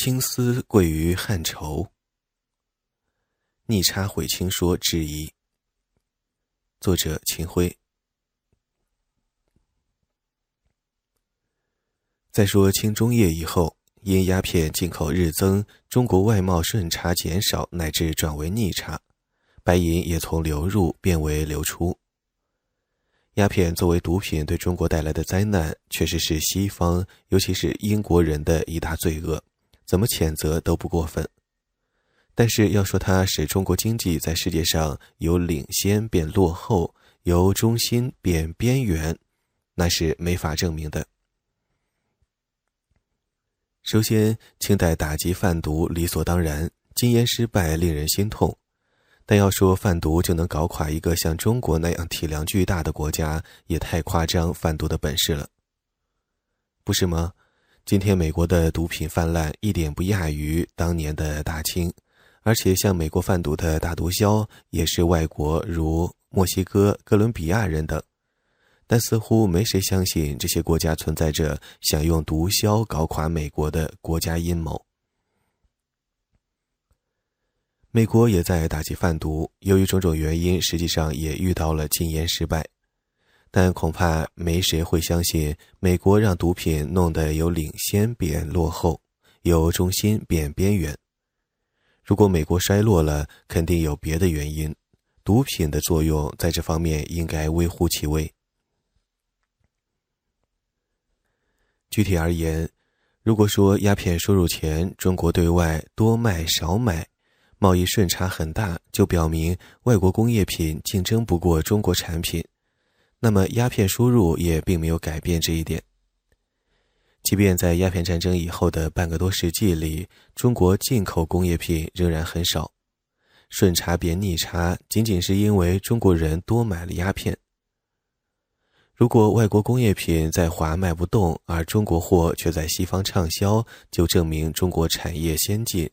青丝贵于汉绸，逆差毁清说质疑。作者秦晖。在说清中叶以后，因鸦片进口日增，中国外贸顺差减少乃至转为逆差，白银也从流入变为流出。鸦片作为毒品对中国带来的灾难，确实是西方，尤其是英国人的一大罪恶。怎么谴责都不过分，但是要说它使中国经济在世界上由领先变落后，由中心变边缘，那是没法证明的。首先，清代打击贩毒理所当然，禁烟失败令人心痛，但要说贩毒就能搞垮一个像中国那样体量巨大的国家，也太夸张贩毒的本事了，不是吗？今天美国的毒品泛滥一点不亚于当年的大清，而且向美国贩毒的大毒枭也是外国，如墨西哥、哥伦比亚人等。但似乎没谁相信这些国家存在着想用毒枭搞垮美国的国家阴谋。美国也在打击贩毒，由于种种原因，实际上也遇到了禁烟失败。但恐怕没谁会相信，美国让毒品弄得由领先变落后，由中心变边缘。如果美国衰落了，肯定有别的原因，毒品的作用在这方面应该微乎其微。具体而言，如果说鸦片输入前中国对外多卖少买，贸易顺差很大，就表明外国工业品竞争不过中国产品。那么，鸦片输入也并没有改变这一点。即便在鸦片战争以后的半个多世纪里，中国进口工业品仍然很少，顺差变逆差，仅仅是因为中国人多买了鸦片。如果外国工业品在华卖不动，而中国货却在西方畅销，就证明中国产业先进，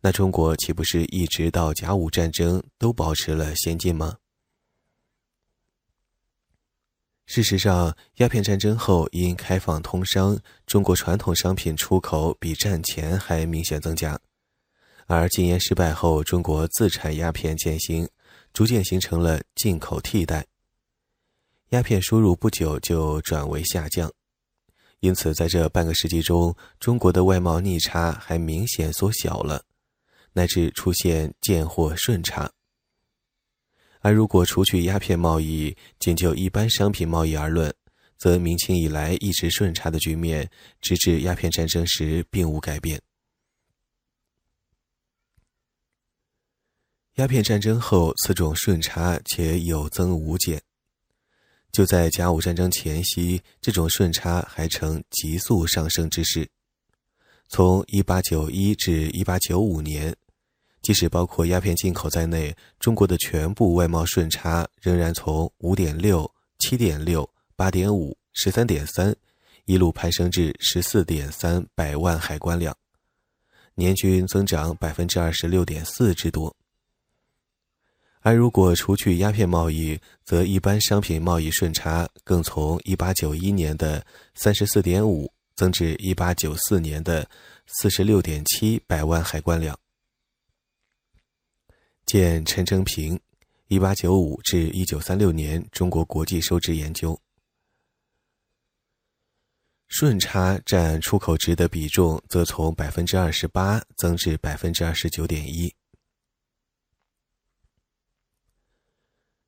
那中国岂不是一直到甲午战争都保持了先进吗？事实上，鸦片战争后因开放通商，中国传统商品出口比战前还明显增加；而禁烟失败后，中国自产鸦片渐兴，逐渐形成了进口替代。鸦片输入不久就转为下降，因此在这半个世纪中，中国的外贸逆差还明显缩小了，乃至出现贱货顺差。而如果除去鸦片贸易，仅就一般商品贸易而论，则明清以来一直顺差的局面，直至鸦片战争时并无改变。鸦片战争后，此种顺差且有增无减。就在甲午战争前夕，这种顺差还呈急速上升之势。从1891至1895年。即使包括鸦片进口在内，中国的全部外贸顺差仍然从五点六、七点六、八点五、十三点三，一路攀升至十四点三百万海关两，年均增长百分之二十六点四之多。而如果除去鸦片贸易，则一般商品贸易顺差更从一八九一年的三十四点五增至一八九四年的四十六点七百万海关两。见陈征平，一八九五至一九三六年中国国际收支研究。顺差占出口值的比重则从百分之二十八增至百分之二十九点一。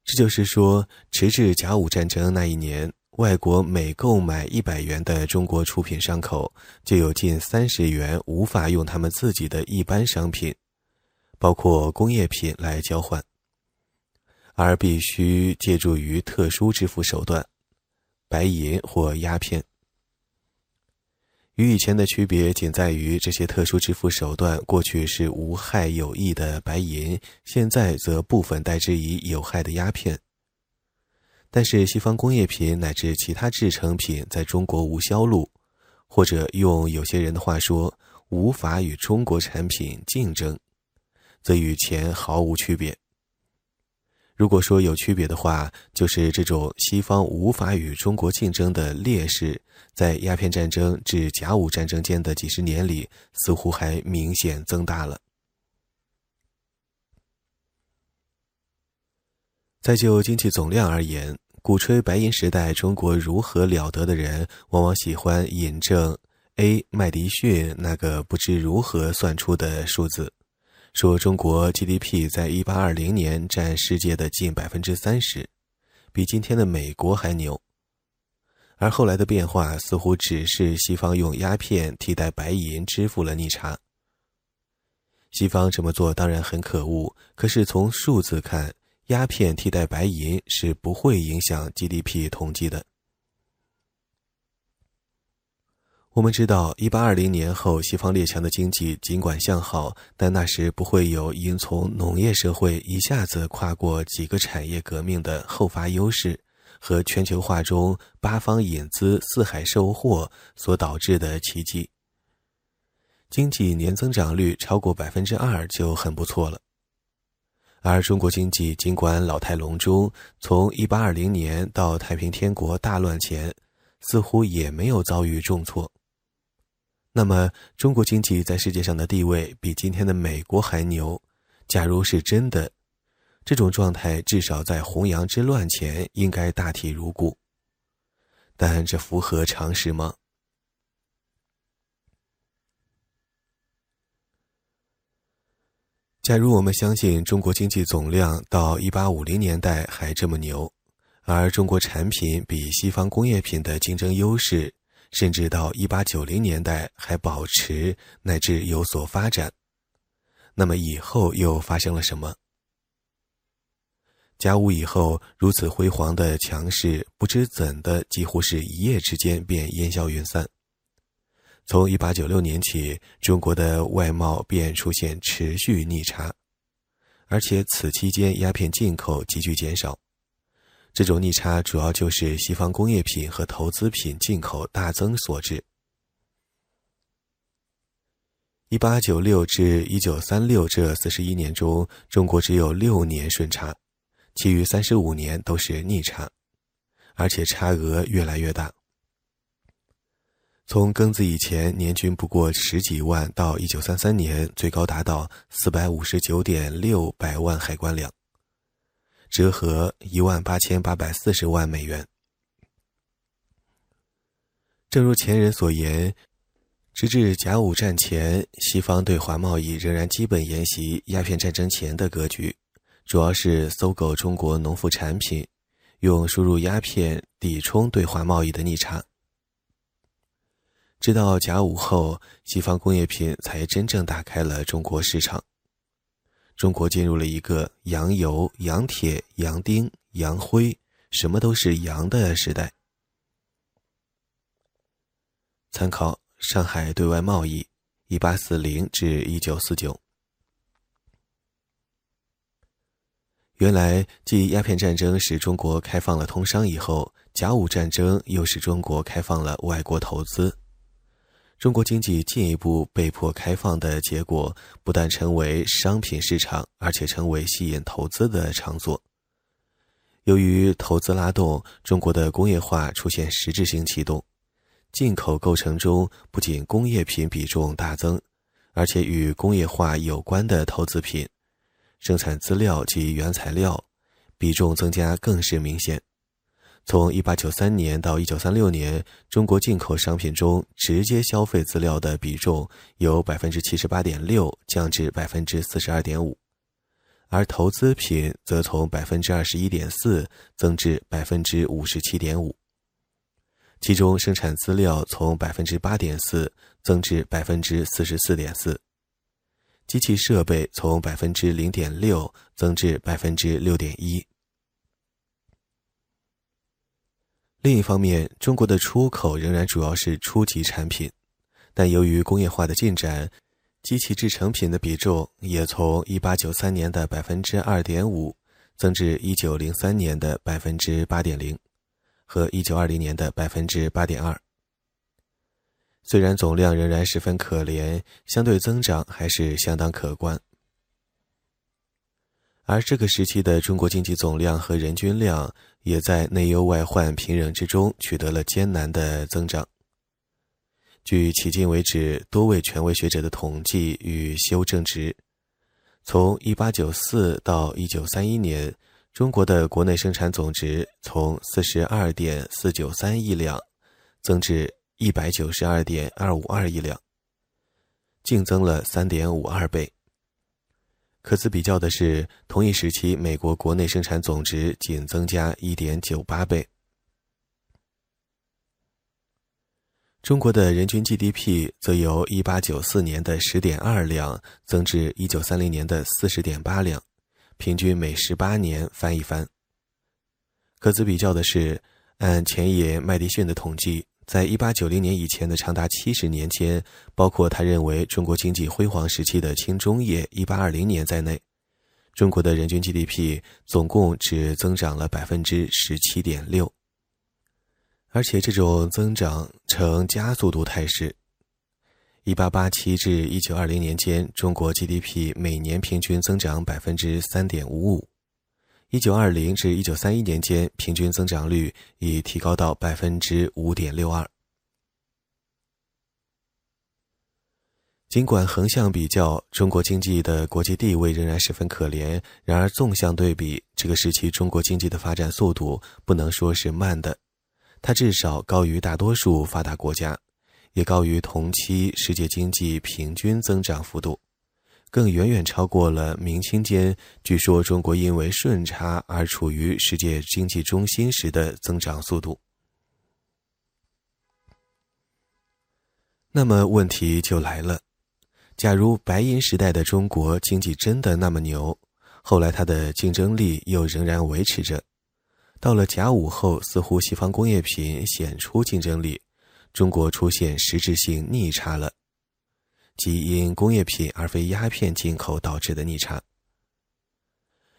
这就是说，直至甲午战争那一年，外国每购买一百元的中国出品商口，就有近三十元无法用他们自己的一般商品。包括工业品来交换，而必须借助于特殊支付手段，白银或鸦片。与以前的区别仅在于，这些特殊支付手段过去是无害有益的白银，现在则部分代之以有害的鸦片。但是，西方工业品乃至其他制成品在中国无销路，或者用有些人的话说，无法与中国产品竞争。则与前毫无区别。如果说有区别的话，就是这种西方无法与中国竞争的劣势，在鸦片战争至甲午战争间的几十年里，似乎还明显增大了。再就经济总量而言，鼓吹白银时代中国如何了得的人，往往喜欢引证 A 麦迪逊那个不知如何算出的数字。说中国 GDP 在一八二零年占世界的近百分之三十，比今天的美国还牛。而后来的变化似乎只是西方用鸦片替代白银支付了逆差。西方这么做当然很可恶，可是从数字看，鸦片替代白银是不会影响 GDP 统计的。我们知道，一八二零年后，西方列强的经济尽管向好，但那时不会有因从农业社会一下子跨过几个产业革命的后发优势，和全球化中八方引资、四海收货所导致的奇迹。经济年增长率超过百分之二就很不错了。而中国经济尽管老态龙钟，从一八二零年到太平天国大乱前，似乎也没有遭遇重挫。那么，中国经济在世界上的地位比今天的美国还牛。假如是真的，这种状态至少在弘扬之乱前应该大体如故。但这符合常识吗？假如我们相信中国经济总量到一八五零年代还这么牛，而中国产品比西方工业品的竞争优势。甚至到一八九零年代还保持乃至有所发展，那么以后又发生了什么？甲午以后如此辉煌的强势，不知怎的几乎是一夜之间便烟消云散。从一八九六年起，中国的外贸便出现持续逆差，而且此期间鸦片进口急剧减少。这种逆差主要就是西方工业品和投资品进口大增所致。一八九六至一九三六这四十一年中，中国只有六年顺差，其余三十五年都是逆差，而且差额越来越大。从庚子以前年均不过十几万，到一九三三年最高达到四百五十九点六百万海关两。折合一万八千八百四十万美元。正如前人所言，直至甲午战前，西方对华贸易仍然基本沿袭鸦片战争前的格局，主要是搜购中国农副产品，用输入鸦片抵充对华贸易的逆差。直到甲午后，西方工业品才真正打开了中国市场。中国进入了一个洋油、洋铁、洋钉、洋灰，什么都是洋的时代。参考《上海对外贸易》，一八四零至一九四九。原来，继鸦片战争使中国开放了通商以后，甲午战争又使中国开放了外国投资。中国经济进一步被迫开放的结果，不但成为商品市场，而且成为吸引投资的场所。由于投资拉动，中国的工业化出现实质性启动，进口构成中不仅工业品比重大增，而且与工业化有关的投资品、生产资料及原材料比重增加更是明显。从一八九三年到一九三六年，中国进口商品中直接消费资料的比重由百分之七十八点六降至百分之四十二点五，而投资品则从百分之二十一点四增至百分之五十七点五。其中，生产资料从百分之八点四增至百分之四十四点四，机器设备从百分之零点六增至百分之六点一。另一方面，中国的出口仍然主要是初级产品，但由于工业化的进展，机器制成品的比重也从1893年的百分之二点五增至1903年的百分之八点零，和1920年的百分之八点二。虽然总量仍然十分可怜，相对增长还是相当可观。而这个时期的中国经济总量和人均量也在内忧外患平衡之中取得了艰难的增长。据迄今为止多位权威学者的统计与修正值，从1894到1931年，中国的国内生产总值从42.493亿两增至192.252亿两，净增了3.52倍。可资比较的是，同一时期美国国内生产总值仅增加1.98倍。中国的人均 GDP 则由1894年的10.2两增至1930年的40.8两，平均每18年翻一番。可资比较的是，按前野麦迪逊的统计，在1890年以前的长达70年间，包括他认为中国经济辉煌时期的清中叶1820年在内，中国的人均 GDP 总共只增长了百分之17.6。而且这种增长呈加速度态势。一八八七至一九二零年间，中国 GDP 每年平均增长百分之三点五五；一九二零至一九三一年间，平均增长率已提高到百分之五点六二。尽管横向比较，中国经济的国际地位仍然十分可怜，然而纵向对比，这个时期中国经济的发展速度不能说是慢的。它至少高于大多数发达国家，也高于同期世界经济平均增长幅度，更远远超过了明清间据说中国因为顺差而处于世界经济中心时的增长速度。那么问题就来了：假如白银时代的中国经济真的那么牛，后来它的竞争力又仍然维持着？到了甲午后，似乎西方工业品显出竞争力，中国出现实质性逆差了，即因工业品而非鸦片进口导致的逆差。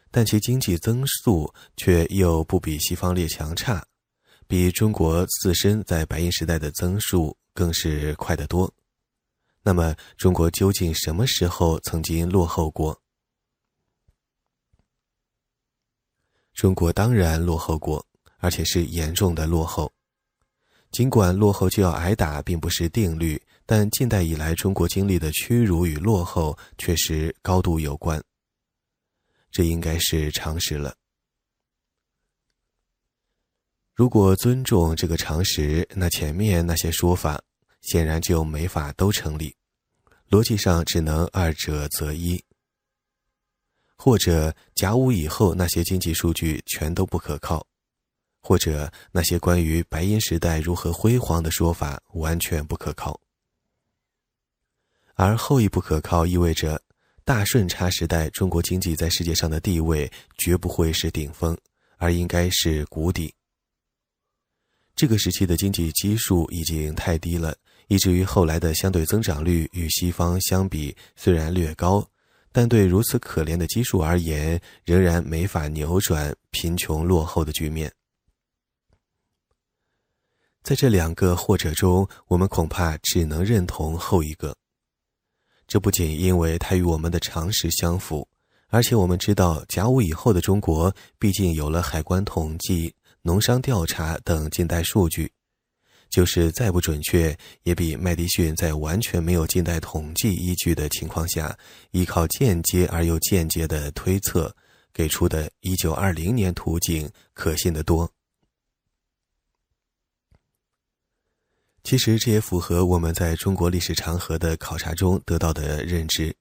但其经济增速却又不比西方列强差，比中国自身在白银时代的增速更是快得多。那么，中国究竟什么时候曾经落后过？中国当然落后过，而且是严重的落后。尽管落后就要挨打并不是定律，但近代以来中国经历的屈辱与落后确实高度有关。这应该是常识了。如果尊重这个常识，那前面那些说法显然就没法都成立，逻辑上只能二者择一。或者甲午以后那些经济数据全都不可靠，或者那些关于白银时代如何辉煌的说法完全不可靠。而后一不可靠意味着大顺差时代中国经济在世界上的地位绝不会是顶峰，而应该是谷底。这个时期的经济基数已经太低了，以至于后来的相对增长率与西方相比虽然略高。但对如此可怜的基数而言，仍然没法扭转贫穷落后的局面。在这两个或者中，我们恐怕只能认同后一个。这不仅因为它与我们的常识相符，而且我们知道甲午以后的中国毕竟有了海关统计、农商调查等近代数据。就是再不准确，也比麦迪逊在完全没有近代统计依据的情况下，依靠间接而又间接的推测给出的1920年图景可信得多。其实这也符合我们在中国历史长河的考察中得到的认知，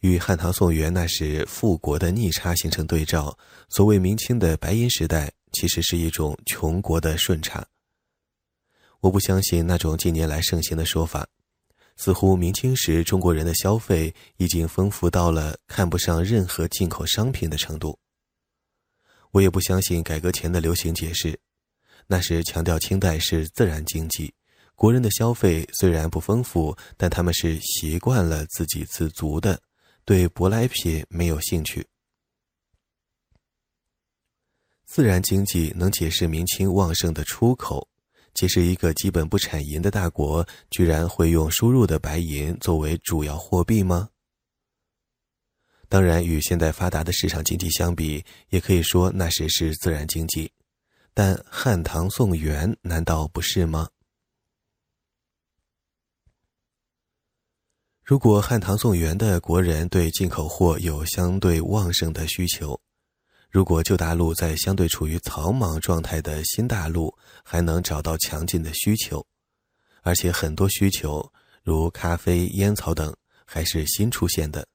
与汉唐宋元那时富国的逆差形成对照。所谓明清的白银时代，其实是一种穷国的顺差。我不相信那种近年来盛行的说法，似乎明清时中国人的消费已经丰富到了看不上任何进口商品的程度。我也不相信改革前的流行解释，那时强调清代是自然经济，国人的消费虽然不丰富，但他们是习惯了自给自足的，对舶来品没有兴趣。自然经济能解释明清旺盛的出口。解释，一个基本不产银的大国，居然会用输入的白银作为主要货币吗？当然，与现代发达的市场经济相比，也可以说那时是自然经济。但汉唐宋元难道不是吗？如果汉唐宋元的国人对进口货有相对旺盛的需求，如果旧大陆在相对处于草莽状态的新大陆还能找到强劲的需求，而且很多需求如咖啡、烟草等还是新出现的。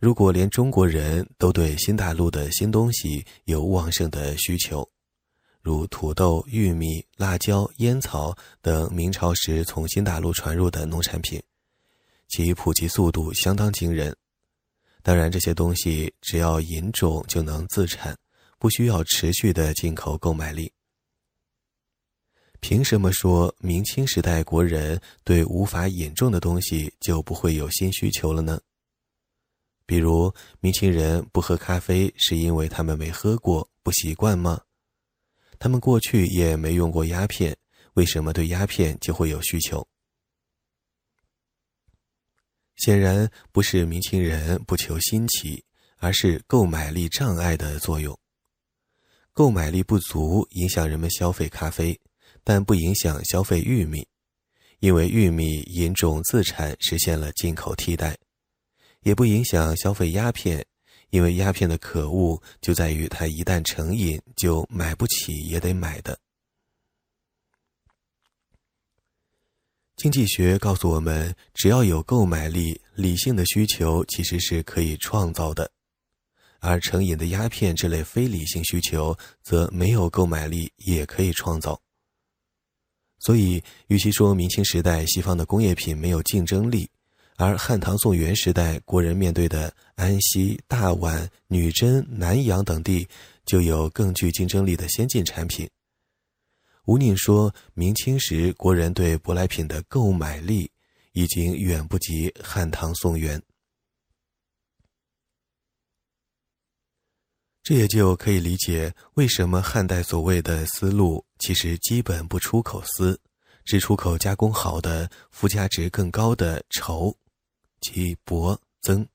如果连中国人都对新大陆的新东西有旺盛的需求，如土豆、玉米、辣椒、烟草等明朝时从新大陆传入的农产品，其普及速度相当惊人。当然，这些东西只要引种就能自产，不需要持续的进口购买力。凭什么说明清时代国人对无法引种的东西就不会有新需求了呢？比如，明清人不喝咖啡，是因为他们没喝过，不习惯吗？他们过去也没用过鸦片，为什么对鸦片就会有需求？显然不是明清人不求新奇，而是购买力障碍的作用。购买力不足影响人们消费咖啡，但不影响消费玉米，因为玉米引种自产实现了进口替代。也不影响消费鸦片，因为鸦片的可恶就在于它一旦成瘾，就买不起也得买的。经济学告诉我们，只要有购买力，理性的需求其实是可以创造的；而成瘾的鸦片这类非理性需求，则没有购买力也可以创造。所以，与其说明清时代西方的工业品没有竞争力，而汉唐宋元时代，国人面对的安西、大宛、女真、南阳等地，就有更具竞争力的先进产品。吴宁说，明清时国人对舶来品的购买力，已经远不及汉唐宋元。这也就可以理解，为什么汉代所谓的丝路，其实基本不出口丝，只出口加工好的、附加值更高的绸。其薄增，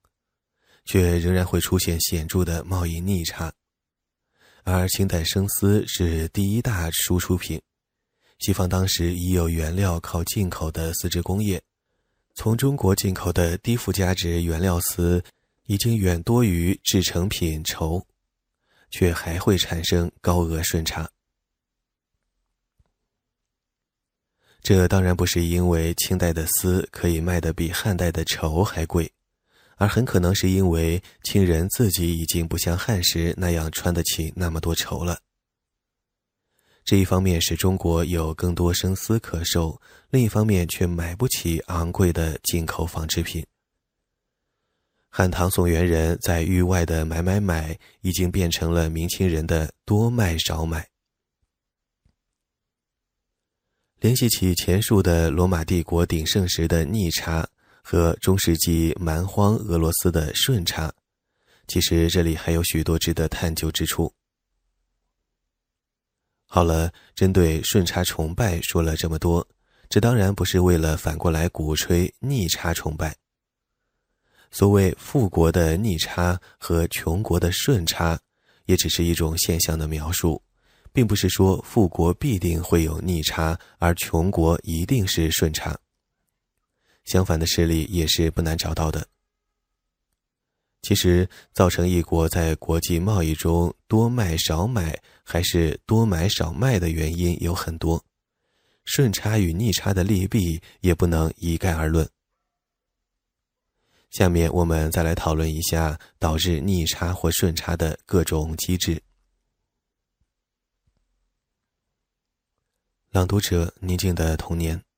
却仍然会出现显著的贸易逆差。而清代生丝是第一大输出品，西方当时已有原料靠进口的丝织工业，从中国进口的低附加值原料丝已经远多于制成品绸，却还会产生高额顺差。这当然不是因为清代的丝可以卖得比汉代的绸还贵，而很可能是因为清人自己已经不像汉时那样穿得起那么多绸了。这一方面使中国有更多生丝可售，另一方面却买不起昂贵的进口纺织品。汉唐宋元人在域外的买买买，已经变成了明清人的多卖少买。联系起前述的罗马帝国鼎盛时的逆差和中世纪蛮荒俄罗斯的顺差，其实这里还有许多值得探究之处。好了，针对顺差崇拜说了这么多，这当然不是为了反过来鼓吹逆差崇拜。所谓富国的逆差和穷国的顺差，也只是一种现象的描述。并不是说富国必定会有逆差，而穷国一定是顺差。相反的事例也是不难找到的。其实，造成一国在国际贸易中多卖少买，还是多买少卖的原因有很多，顺差与逆差的利弊也不能一概而论。下面我们再来讨论一下导致逆差或顺差的各种机制。朗读者：宁静的童年。